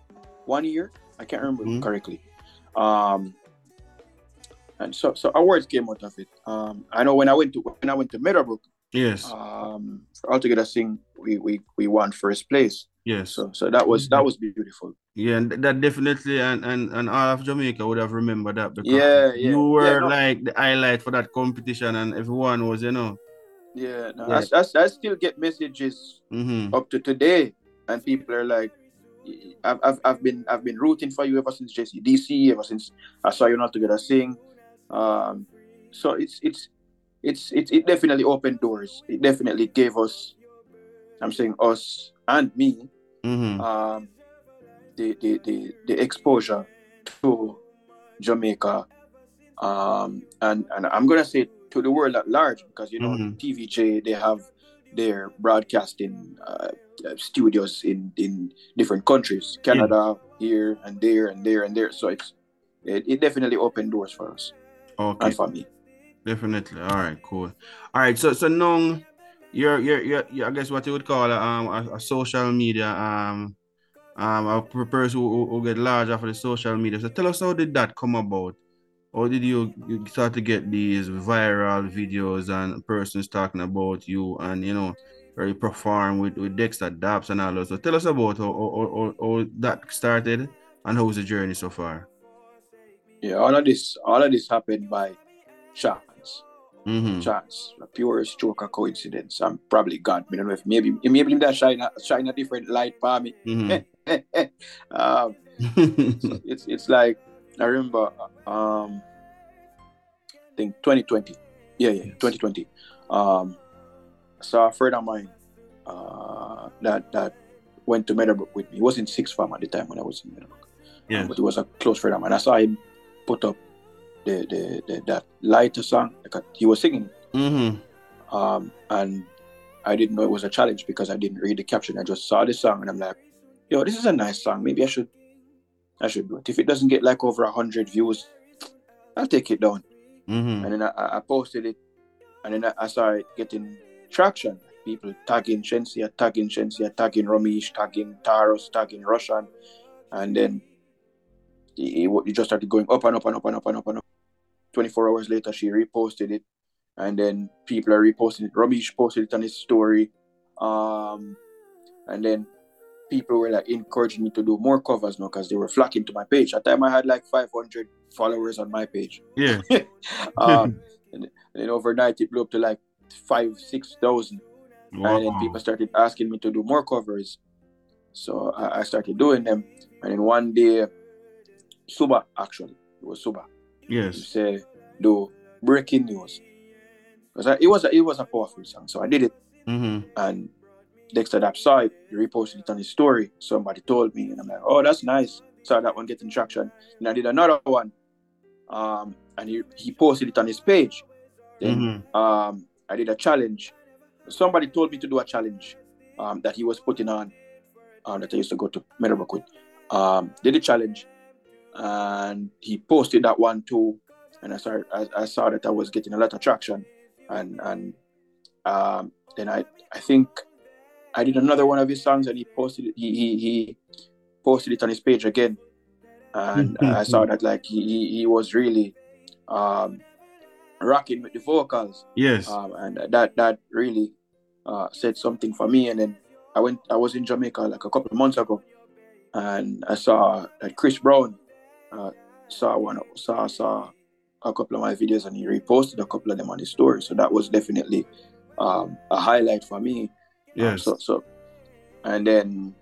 [SPEAKER 20] one year I can't remember
[SPEAKER 5] Mhm.
[SPEAKER 20] correctly um and so so awards came out of it um I know when I went to when I went to Meadowbrook
[SPEAKER 5] Yes.
[SPEAKER 20] um altogether sing we we we won first place
[SPEAKER 5] Yes.
[SPEAKER 20] so so that was that was beautiful
[SPEAKER 5] Yeah, and that definitely and, and and all of Jamaica would have remembered that because
[SPEAKER 20] Yeah, yeah,
[SPEAKER 5] you were
[SPEAKER 20] yeah, no.
[SPEAKER 5] like the highlight for that competition and everyone was, you know.
[SPEAKER 20] yeah no,
[SPEAKER 5] Yeah.
[SPEAKER 20] I, I, I still get messages
[SPEAKER 5] Mhm.
[SPEAKER 20] up to today and people are like I've, I've, I've been I've been rooting for you ever since JCDC ever since I saw you not together sing um so it's it's it's it, it definitely opened doors it definitely gave us I'm saying us and me
[SPEAKER 5] Mhm.
[SPEAKER 20] um the, the the the exposure to Jamaica um and and I'm gonna say to the world at large because you know
[SPEAKER 5] Mhm.
[SPEAKER 20] TVJ they have their broadcasting uh, uh, studios in in different countries Canada here and there and there and there so it's it, it definitely opened doors for us
[SPEAKER 5] Okay.
[SPEAKER 20] and for me
[SPEAKER 5] Definitely. All right, cool. All right, so so now you're you're you're, you're I guess what you would call a, um a, a social media um um a per- person who, who- who get larger for the social media. So tell us how did that come about? How did you, start to get these viral videos and persons talking about you and you know where you perform with, with Dexta Daps and all those? So tell us about how, how, how, how that started and how's the journey so far?
[SPEAKER 20] yeah all of this all of this happened by chance
[SPEAKER 5] Mm-hmm.
[SPEAKER 20] chance, a pure stroke of coincidence. I'm probably God. I don't know if maybe maybe that shine a, shine a different light for me.
[SPEAKER 5] Mhm.
[SPEAKER 20] um, so it's it's like I remember um I think 2020. Yeah, yeah, 2020. Um I saw a friend of mine uh that that went to Meadowbrook with me. He was in sixth form at the time when I was in Meadowbrook.
[SPEAKER 5] Yeah.
[SPEAKER 20] But he was a close friend of mine. I saw him put up the the, the that lighter song. Like he was singing.
[SPEAKER 5] Mm-hmm.
[SPEAKER 20] Um, and I didn't know it was a challenge because I didn't read the caption. I just saw the song and I'm like, yo, this is a nice song. Maybe I should I should do it. If it doesn't get like over a hundred views, I'll take it down.
[SPEAKER 5] Mm-hmm.
[SPEAKER 20] And then I, I posted it and then I, I started getting traction. People tagging Shenseea, tagging Shenseea, tagging Romeich, tagging Tarrus, tagging Rvssian. And then it, it just started going up and up and up and up and up and up. 24 hours later, she reposted it. And then people are reposting it. Romeich posted it on his story. Um, and then people were like encouraging me to do more covers now because they were flocking to my page. At the time, I had like 500 followers on my page.
[SPEAKER 5] Yeah.
[SPEAKER 20] um, and, then overnight it blew up to like five, six thousand, and then people started asking me to do more covers. So I, I started doing them, and then one day, Suba actually it was Suba. He
[SPEAKER 5] Yes.
[SPEAKER 20] say do breaking news because it was a, it was a powerful song. So I did it,
[SPEAKER 5] Mm-hmm.
[SPEAKER 20] and Dexta Dap saw it. He reposted it on his story. Somebody told me, and I'm like, oh, that's nice. Saw that one getting traction. And I did another one, um, and he, he posted it on his page. Then
[SPEAKER 5] Mm-hmm.
[SPEAKER 20] um, I did a challenge. Somebody told me to do a challenge um, that he was putting on um, that I used to go to Meadowbrook with. Um, did a challenge, and he posted that one too. And I started, I, I saw that I was getting a lot of traction, and and um, then I I think I did another one of his songs, and he posted it. He he, he posted it on his page again, and I saw that like he he, he was really um, rocking with the vocals.
[SPEAKER 5] Yes.
[SPEAKER 20] Um, and that that really uh, said something for me, and then I went. I was in Jamaica like a couple of months ago, and I saw that Chris Brown uh, saw one saw saw a couple of my videos, and he reposted a couple of them on his story. So that was definitely um, a highlight for me.
[SPEAKER 5] Yes.
[SPEAKER 20] so so, and then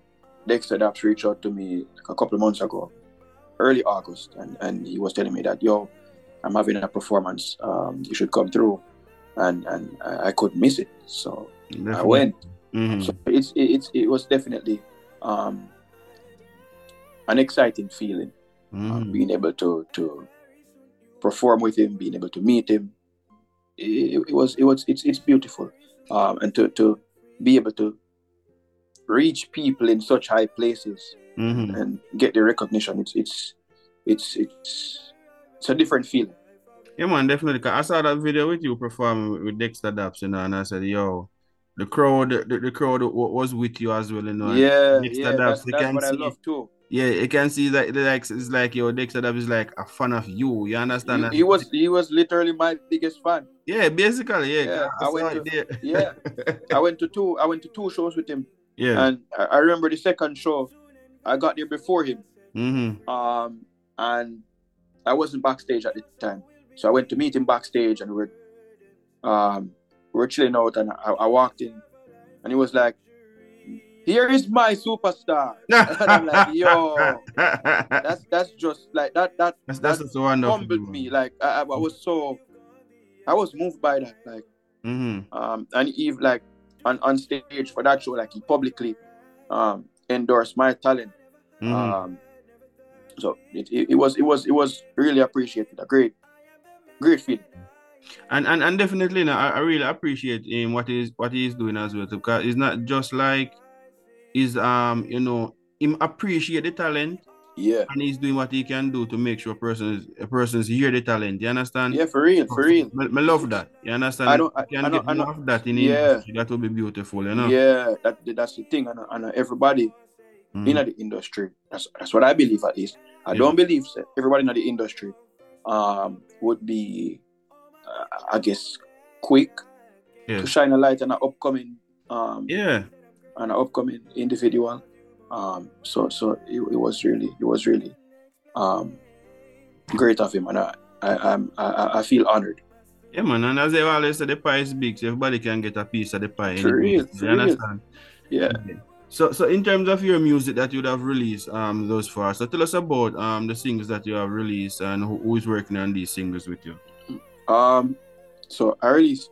[SPEAKER 20] Dexta Daps reached out to me a couple of months ago, early August, and, and he was telling me that yo, I'm having a performance. Um, you should come through, and and I, I couldn't miss it, so I
[SPEAKER 5] Definitely.
[SPEAKER 20] went.
[SPEAKER 5] Mhm.
[SPEAKER 20] So it's it's it was definitely um, an exciting feeling, uh,
[SPEAKER 5] Mhm.
[SPEAKER 20] being able to to perform with him, being able to meet him. It, it was it was it's it's beautiful, um, and to to be able to reach people in such high places
[SPEAKER 5] Mhm.
[SPEAKER 20] and get the recognition. It's it's it's it's it's a different feeling.
[SPEAKER 5] Yeah, man, definitely. I saw that video with you performing with Dexta Daps, you know, and I said, yo, the crowd, the, the crowd was with you as well, you know.
[SPEAKER 20] Yeah,
[SPEAKER 5] Dexta
[SPEAKER 20] yeah,
[SPEAKER 5] Daps,
[SPEAKER 20] that's, that's what I love too.
[SPEAKER 5] Yeah, you can see that like it's like your Dexta Daps is like a fan of you. You understand?
[SPEAKER 20] He, he was he was literally my biggest fan.
[SPEAKER 5] Yeah, basically, yeah.
[SPEAKER 20] Yeah, I went to
[SPEAKER 5] there.
[SPEAKER 20] yeah, I went to two I went to two shows with him.
[SPEAKER 5] Yeah.
[SPEAKER 20] and I, I remember the second show, I got there before him.
[SPEAKER 5] Mm-hmm.
[SPEAKER 20] Um, and I wasn't backstage at the time, so I went to meet him backstage, and we're um we were chilling out, and I, I walked in, and he was like, "Here is my superstar," and I'm like, "Yo, that's that's just like that that
[SPEAKER 5] That's that's
[SPEAKER 20] that
[SPEAKER 5] wonderful.
[SPEAKER 20] humbled me. Like I, I was so, I was moved by that. Like
[SPEAKER 5] Mm-hmm.
[SPEAKER 20] um, and Eve like on, on stage for that show, like he publicly um endorsed my talent.
[SPEAKER 5] Mhm.
[SPEAKER 20] Um, so it, it, it was it was it was really appreciated. A great, great feeling.
[SPEAKER 5] And and, and definitely, know, I, I really appreciate him what he's what he's doing as well because it's not just like he's um you know him appreciate the talent.
[SPEAKER 20] Yeah.
[SPEAKER 5] And he's doing what he can do to make sure a person is a person's hear the talent. You understand?
[SPEAKER 20] Yeah, for real, for real.
[SPEAKER 5] I, I love that. You understand?
[SPEAKER 20] I don't- I- I don't-
[SPEAKER 5] get
[SPEAKER 20] I don't-
[SPEAKER 5] that in
[SPEAKER 20] Yeah.
[SPEAKER 5] industry, that would be beautiful, you know?
[SPEAKER 20] Yeah, that that's the thing, and, and everybody
[SPEAKER 5] Mhm.
[SPEAKER 20] in the industry. That's that's what I believe at least. I
[SPEAKER 5] Yeah.
[SPEAKER 20] don't believe that everybody in the industry um would be, uh, I guess, quick to shine a light on an upcoming um
[SPEAKER 5] Yeah.
[SPEAKER 20] An upcoming individual. Um, so so it, it was really it was really um great of him, and I I I, I- feel honored.
[SPEAKER 5] Yeah, man, and as they always say, the pie is big, so everybody can get a piece of the pie.
[SPEAKER 20] For real, for
[SPEAKER 5] understand?
[SPEAKER 20] Yeah.
[SPEAKER 5] So, so in terms of your music that you would have released um thus far, so tell us about um the singles that you have released and who, who is working on these singles with you.
[SPEAKER 20] Um, so I released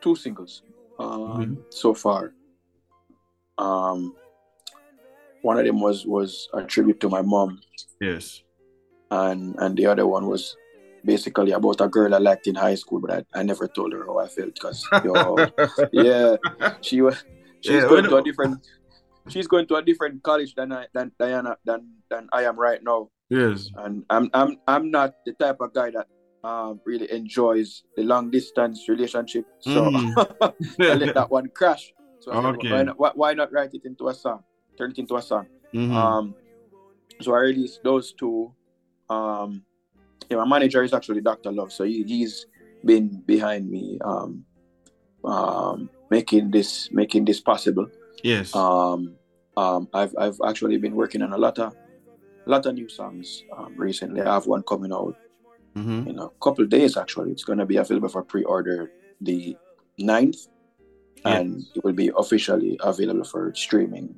[SPEAKER 20] two singles um,
[SPEAKER 5] Mhm.
[SPEAKER 20] so far. Um, one of them was was a tribute to my mom,
[SPEAKER 5] Yes.
[SPEAKER 20] and and the other one was basically about a girl I liked in high school, but I, I never told her how I felt because yeah, she was she's
[SPEAKER 5] Yeah,
[SPEAKER 20] going to a different she's going to a different college than I than Diana than than I am right now.
[SPEAKER 5] Yes.
[SPEAKER 20] and I'm I'm I'm not the type of guy that um really enjoys the long distance relationship. So
[SPEAKER 5] Mhm.
[SPEAKER 20] I let that one crash. So said,
[SPEAKER 5] Okay.
[SPEAKER 20] why, not, why, why not write it into a song? Turn it into a song.
[SPEAKER 5] Mhm.
[SPEAKER 20] Um so I released those two. Um yeah, my manager is actually Dr. Love, so he, he's been behind me um um making this making this possible.
[SPEAKER 5] Yes.
[SPEAKER 20] Um, um, I've I've actually been working on a lot of lot of new songs um, recently. I have one coming out
[SPEAKER 5] Mhm.
[SPEAKER 20] in a couple of days. Actually, it's gonna be available for pre-order the 9th, and it will be officially available for streaming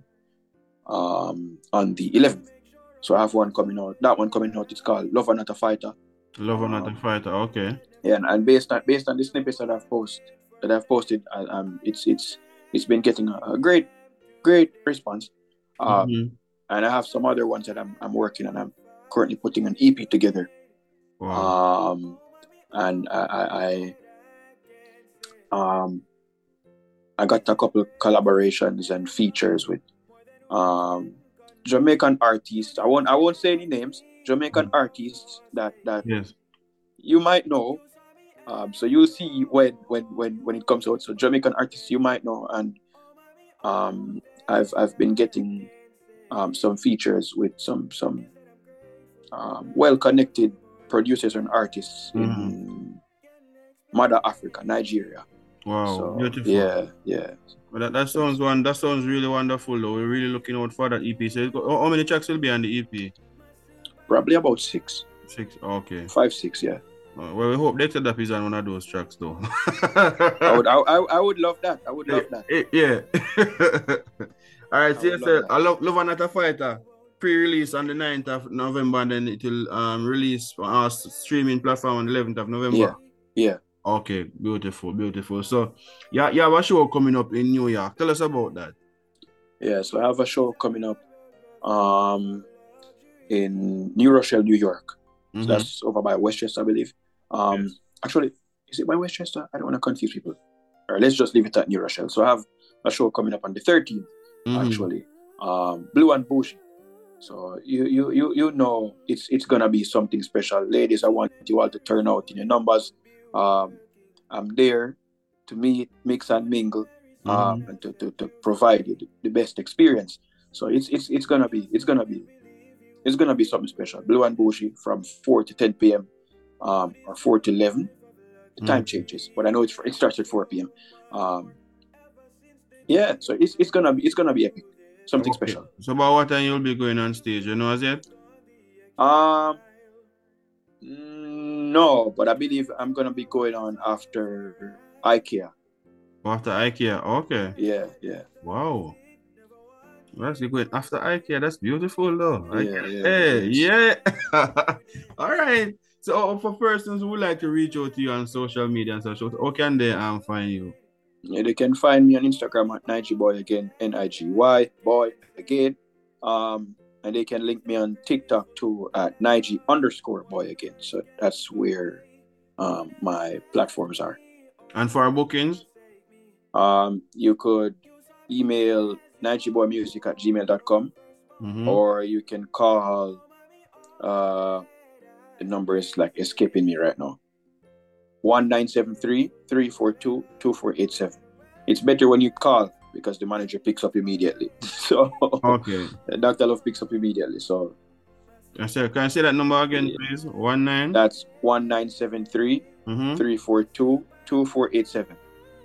[SPEAKER 20] um, on the 11th. So I have one coming out. That one coming out. It's called Love and Not a Fighter.
[SPEAKER 5] Love or not a fighter. Okay.
[SPEAKER 20] Yeah, and, and based on based on the snippets that I've posted that I've posted, uh, um, it's it's it's been getting a, a great great response. Um,
[SPEAKER 5] Mhm.
[SPEAKER 20] and I have some other ones that I'm I'm working on. I'm currently putting an EP together. Um, and I, I, I um I got a couple collaborations and features with um Jamaican artists. I won't I won't say any names. Jamaican artists that that
[SPEAKER 5] Yes.
[SPEAKER 20] you might know. Um, so you'll see when when when when it comes out. So Jamaican artists you might know, and um, I've I've been getting um, some features with some some um, well connected producers and artists in Mother Africa, Nigeria.
[SPEAKER 5] Wow,
[SPEAKER 20] So,
[SPEAKER 5] beautiful.
[SPEAKER 20] Yeah, yeah.
[SPEAKER 5] Well, that, that sounds one. That sounds really wonderful. Though we're really looking out for that EP. So, it's got- how, how many tracks will be on the EP?
[SPEAKER 20] Probably about six,
[SPEAKER 5] Six. Okay.
[SPEAKER 20] five, six. Yeah.
[SPEAKER 5] Uh, well, we hope Dexta Dapp is on one of those tracks, though.
[SPEAKER 20] I would, I, I, would love that. I would love that.
[SPEAKER 5] Eh, yeah. All right. So
[SPEAKER 20] I love
[SPEAKER 5] I love Love Another Fighter pre-release on the 9th of November, and then it will um release on our streaming platform on the 11th of November.
[SPEAKER 20] Yeah, yeah.
[SPEAKER 5] Okay, beautiful, beautiful. So, yeah, you have a show coming up in New York. Tell us about that.
[SPEAKER 20] Yeah, so I have a show coming up um, in New Rochelle, New York.
[SPEAKER 5] Mhm.
[SPEAKER 20] So that's over by Westchester, I believe. Um, Actually, is it by Westchester? I don't want to confuse people. All right, let's just leave it at New Rochelle. So I have a show coming up on the 13th,
[SPEAKER 5] Mhm.
[SPEAKER 20] actually. Um, Blue and Bougie. So you you you you know it's it's gonna be something special, ladies. I want you all to turn out in your numbers. Um, I'm there to meet, mix and mingle, um, and to, to, to provide you the, the best experience. So it's it's it's gonna be it's gonna be it's gonna be something special. Blue and Bougie from four to ten p.m. Um, or four to eleven. The time changes, but I know it's it starts at four p.m. Um, yeah, so it's it's gonna be it's gonna be epic, something special.
[SPEAKER 5] So, about what time you'll be going on stage? You know as yet?
[SPEAKER 20] Um, mm, no, but I believe I'm gonna be going on after IKEA.
[SPEAKER 5] After IKEA. Okay.
[SPEAKER 20] Yeah, yeah.
[SPEAKER 5] Wow. That's you going after IKEA. That's beautiful though.
[SPEAKER 20] Yeah, yeah,
[SPEAKER 5] Hey, yeah. All right. So for persons who would like to reach out to you on social media and such, how can they um find you?
[SPEAKER 20] Yeah, they can find me on Instagram at Nigy Boy again, N I G Y Boy again. Um, and they can link me on TikTok too at Nigy underscore Boy again. So that's where um my platforms are.
[SPEAKER 5] And for our bookings?
[SPEAKER 20] Um, you could email nigyboymusic at gmail.com
[SPEAKER 5] Mhm.
[SPEAKER 20] or you can call uh the number is like escaping me right now 1973-342-2487 it's better when you call because the manager picks up immediately so
[SPEAKER 5] Okay.
[SPEAKER 20] dr love picks up immediately so
[SPEAKER 5] I say, can I say that number again, please? One nine.
[SPEAKER 20] that's 1973
[SPEAKER 5] Mhm.
[SPEAKER 20] 342 2487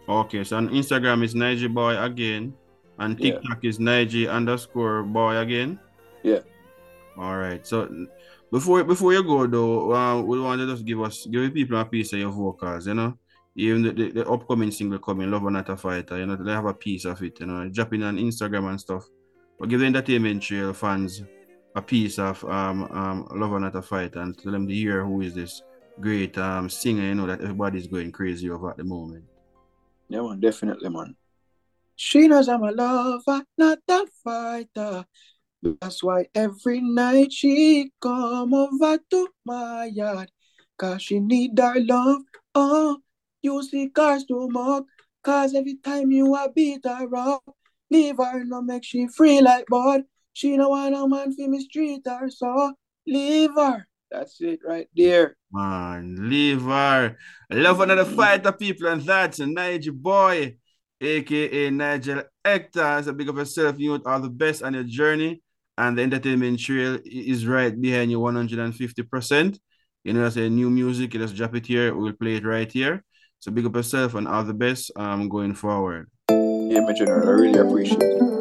[SPEAKER 5] Okay, so on Instagram is Nigy Boy again, and
[SPEAKER 20] Yeah.
[SPEAKER 5] TikTok is Nigy underscore Boy again.
[SPEAKER 20] Yeah.
[SPEAKER 5] All right. So before before you go though, uh, we want to just give us give people a piece of your vocals, you know. Even the, the, the upcoming single coming, Love or Not a Fighter, you know, they have a piece of it, you know, dropping on Instagram and stuff. But give the entertainment trail fans a piece of um um Love or Not a Fighter and tell them to hear who is this great um singer, you know, that everybody's going crazy over at the moment.
[SPEAKER 20] Yeah, man, definitely, man. She knows I'm a lover, not a fighter. That's why every night she come over to my yard. Cause she need our love. Oh, you see cars to mock. Cause every time you a beat her up, leave her, no make she free like bud. She no want a man for me street her, so leave her. That's it right there.
[SPEAKER 5] Man, leave her. Love another fighter, people, and that's a Nigel boy, aka Nigel Hector. So big up yourself, you all the best on your journey. And the entertainment trail is right behind you 150%. You know, I say new music, you just drop it here, we'll play it right here. So big up yourself and all the best um going forward.
[SPEAKER 20] Yeah, my general, I really appreciate it.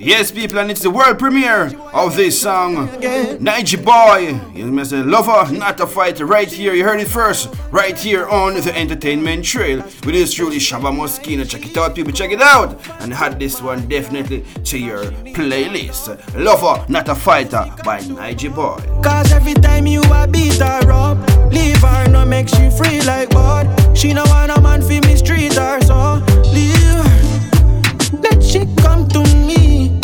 [SPEAKER 5] Yes, people, and it's the world premiere of this song, Nigy Boy. You must say, lover, not a fighter, right here. You heard it first, right here on the Entertainment Trail. With this truly Shabba Muskeno. Check it out, people, check it out. And add this one definitely to your playlist. Lover, not a fighter by Nigy Boy.
[SPEAKER 21] Cause every time you a beat her up, leave her, no make she free like bud. She no want a man fi mistreat her, so leave her. Let she come to me.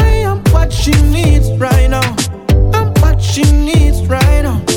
[SPEAKER 21] I am what she needs right now. I'm what she needs right now.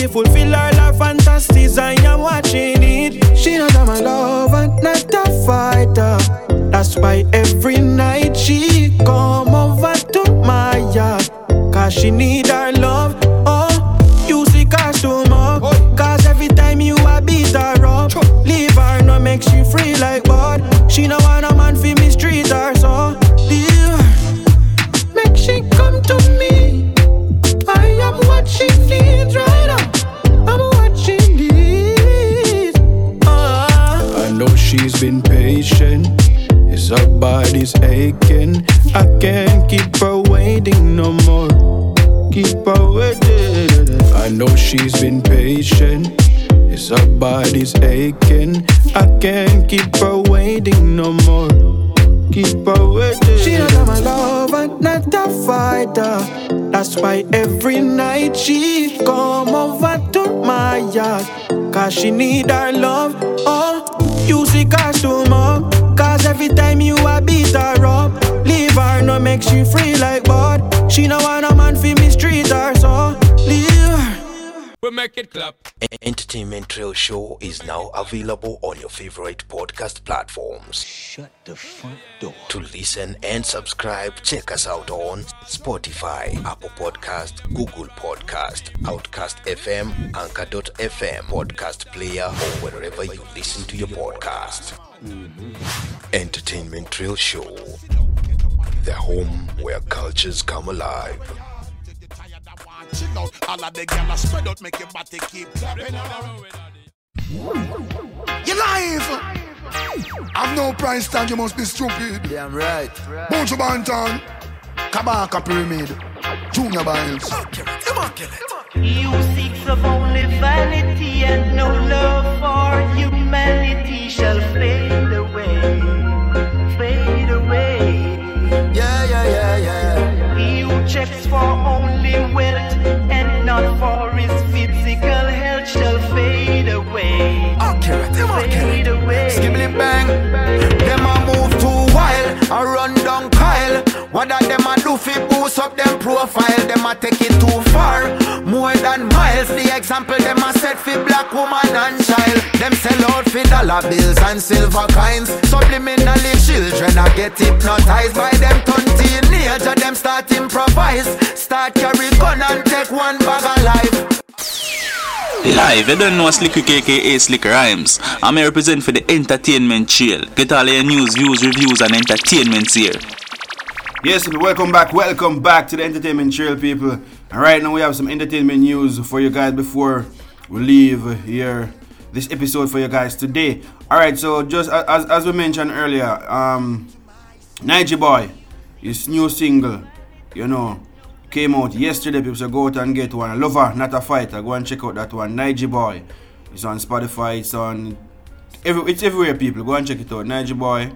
[SPEAKER 21] She fulfill all her fantasies. I am watching it. She knows I'm a lover, not a fighter. That's why every night she come over to my yard. Cause she
[SPEAKER 13] need her love. No more. Keep her waiting. I know she's been patient. Is her body's aching? I can't keep her waiting no more. Keep her waiting.
[SPEAKER 21] She not my love lover, not a fighter. That's why every night she come over to my yard. Cause she need our love. Oh, you see costume up. Cause every time you a beat her up, leave her, no make she free like bud. She no want a man fi mistreat her, so leave her.
[SPEAKER 1] We make it clap. Entertainment Trail Show is now available on your favorite podcast platforms.
[SPEAKER 2] Shut the front door.
[SPEAKER 1] To listen and subscribe, check us out on Spotify, Apple Podcast, Google Podcast, Outcast FM, Anchor.fm, Podcast Player, or wherever you listen to your podcast. Mm-hmm. Entertainment Trail Show, the home where cultures come alive.
[SPEAKER 10] Chill out, all of the gyal spread out, make your body keep clapping. You live. I've no price tag, you must be stupid.
[SPEAKER 19] Damn right.
[SPEAKER 10] Buju Banton, Kabaka Pyramid, Junior Biles. Come on, kill it.
[SPEAKER 3] You seeks of only vanity and no love for humanity shall fade checks for only wealth and not for his physical health shall fade away, fade away.
[SPEAKER 19] Skibbly bang. Them a move too wild, a run down. What that them a do fi boost up them profile? Them a take it too far, more than miles. The example them a set fi black woman and child. Them sell out fi dollar bills and silver coins. Subliminally children a get hypnotized by them teenager. Them start improvise, start carry gun and take one bag of life.
[SPEAKER 14] Live, you don't know Slick Rick aka Slick Rhymes. I'm here represent for the entertainment trail. Get all your news, views, reviews, and entertainments here.
[SPEAKER 5] Yes, and welcome back. Welcome back to the Entertainment Trail, people. And right now we have some entertainment news for you guys before we leave here this episode for you guys today. All right, so just as, as we mentioned earlier, um, Nigy Boy, his new single, you know, came out yesterday. People say go out and get one. Lover, not a fighter. Go and check out that one. Nigy Boy. It's on Spotify. It's on every. It's everywhere. People go and check it out. Nigy Boy.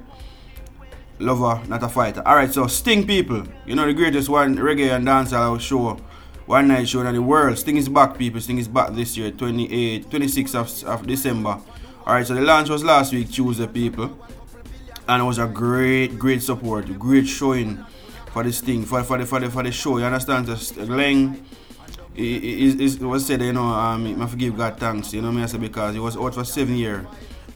[SPEAKER 5] Lover, not a fighter. Alright, so Sting people, you know the greatest one reggae and dancehall show, one night show in the world. Sting is back, people. Sting is back this year, 28, 26th of, of December. Alright, so the launch was last week, Tuesday, people, and it was a great, great support, great showing for this thing, for for the for the for the show. You understand? Just Glenn. It, it, it was said, you know, um, I forgive God thanks, you know me I say because he was out for seven years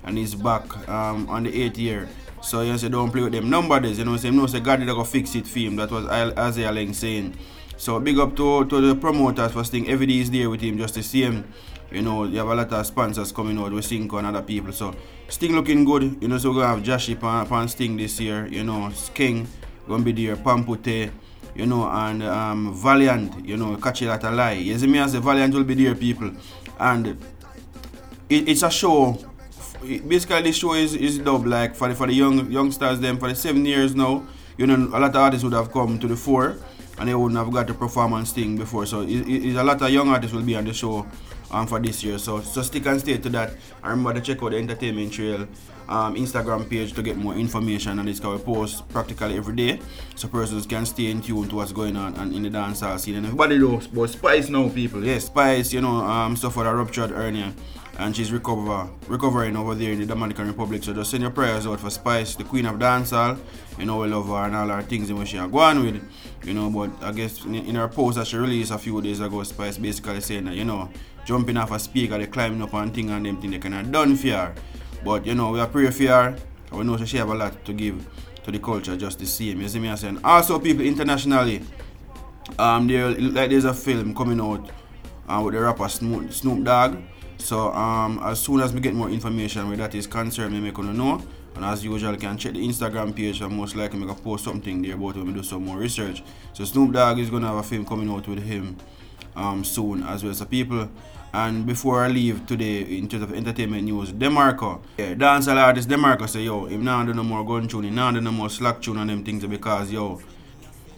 [SPEAKER 5] and he's back um, on the eighth year. So you say don't play with them numbers, you know, say no say God did go fix it for him. That was Isaiah Laing saying. So big up to, to the promoters for Sting. Every day is there with him just to see him. You know, you have a lot of sponsors coming out with Cinco and other people. So Sting looking good. You know, so we're gonna have Joshy upon, upon Sting this year. You know, King gonna be there, Pampute, you know, and um, Valiant, you know, catch it at a lie. You see me as a Valiant will be there, people. And it, it's a show. Basically, this show is, is dubbed like for the, for the young youngsters, them for the seven years now. You know, a lot of artists would have come to the fore and they wouldn't have got the performance thing before. So it, it, a lot of young artists will be on the show um, for this year. So so stick and stay to that. And remember to check out the Entertainment Trail um, Instagram page to get more information on this. Cause we post practically every day, so persons can stay in tune to what's going on and in the dancehall scene. And everybody knows about Spice now, people. Yes, Spice, you know, um, suffered a ruptured hernia. And she's recover, recovering over there in the Dominican Republic. So just send your prayers out for Spice, the queen of dancehall. You know, we love her and all her things in which she are going with. You know, but I guess in, in her post that she released a few days ago, Spice basically saying that, you know, jumping off a speaker, they climbing up and thing and them thing they kind of done for her. But, you know, we are pray for her. We know she have a lot to give to the culture just the same. You see me saying? Also, people internationally, um, there like there's a film coming out uh, with the rapper Snoop, Snoop Dogg. So um, as soon as we get more information where that is concerned, we make you know. And as usual, you can check the Instagram page and most likely make a post something there about when we do some more research. So Snoop Dogg is gonna have a film coming out with him um, soon as well. So people, and before I leave today in terms of entertainment news, Demarco, yeah, dancehall artist Demarco say yo, him now do no more gun tune, now do no more slack tune and them things because yo,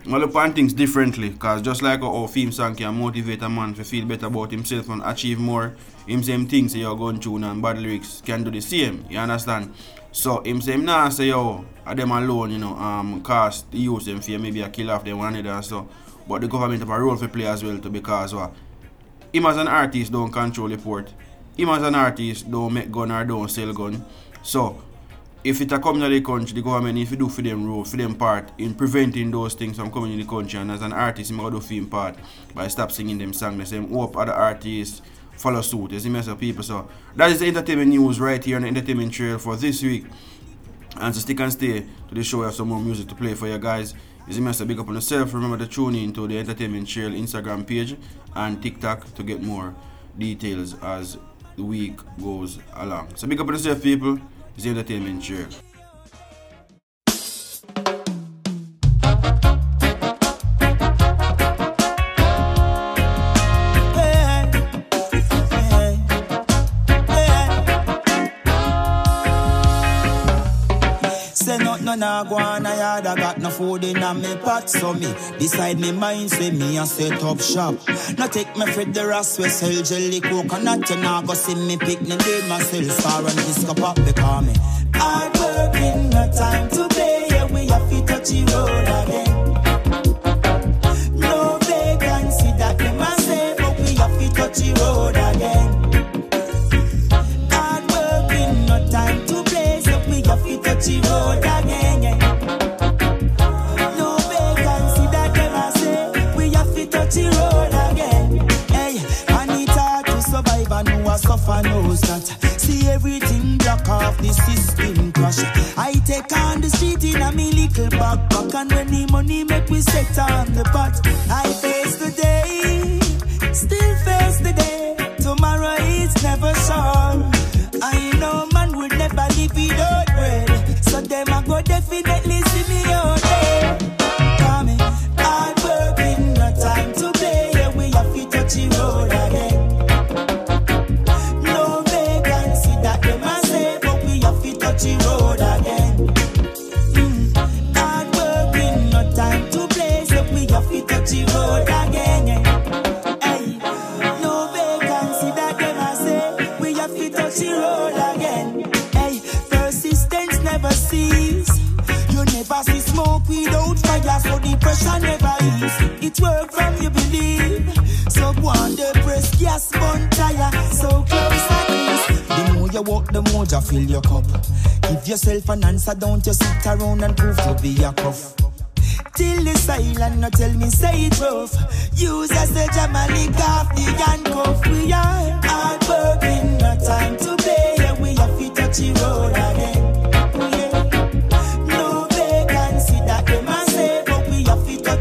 [SPEAKER 5] I look on things differently because just like our theme song can motivate a man to feel better about himself and achieve more, him same things say yo gun tune and bad lyrics can do the same. You understand? So him him now say yo, a them alone, you know, um cause the youth them fear maybe a kill off them one another so. But the government have a role to play as well to because what him as an artist don't control the port. Him as an artist don't make gun or don't sell gun. So if it a come to the country, the government need to do for them role, for them part in preventing those things from coming in the country. And as an artist, I'm gonna do for him part by stop singing them songs. The same hope other artists follow suit. You see me, so people. So that is the entertainment news right here on the entertainment trail for this week. And so stick and stay to the show. I have some more music to play for you guys. You see me, so big up on yourself. Remember to tune in to the entertainment trail Instagram page and TikTok to get more details as the week goes along. So big up on yourself, people. Trail.
[SPEAKER 22] Say not no nah go on I yard food in a me pot So me decide me mind say me a set up shop. Now take me for the Ross we sell jelly coconut You nah go see me pick me name myself Star and disco pop because me. Hard working no time to play Yeah we have to touch the road again everything block off the system crash I take on the street in a me little backpack And when the money make we set on the pot I face the day, still face the day. Tomorrow is never sure the pressure never ease It work from you believe So go on the press gas bun tire So close and ease The more you walk the more you fill your cup Give yourself an answer Don't you sit around and prove to be a cuff Till the silent, no tell me say it rough. Use as a jamali off the handcuff. We are hard working, no time to play. We have to touch the road again.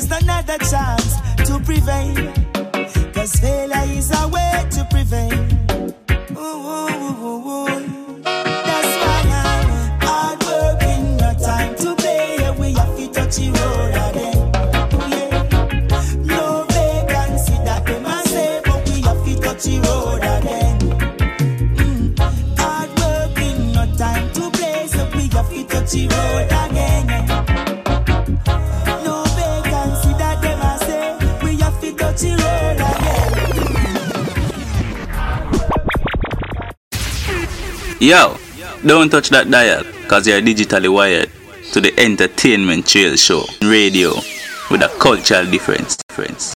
[SPEAKER 22] just another chance to prevail. Cause failure
[SPEAKER 14] Yo, don't touch that dial, cause you're digitally wired to the entertainment trail show radio with a cultural difference. difference.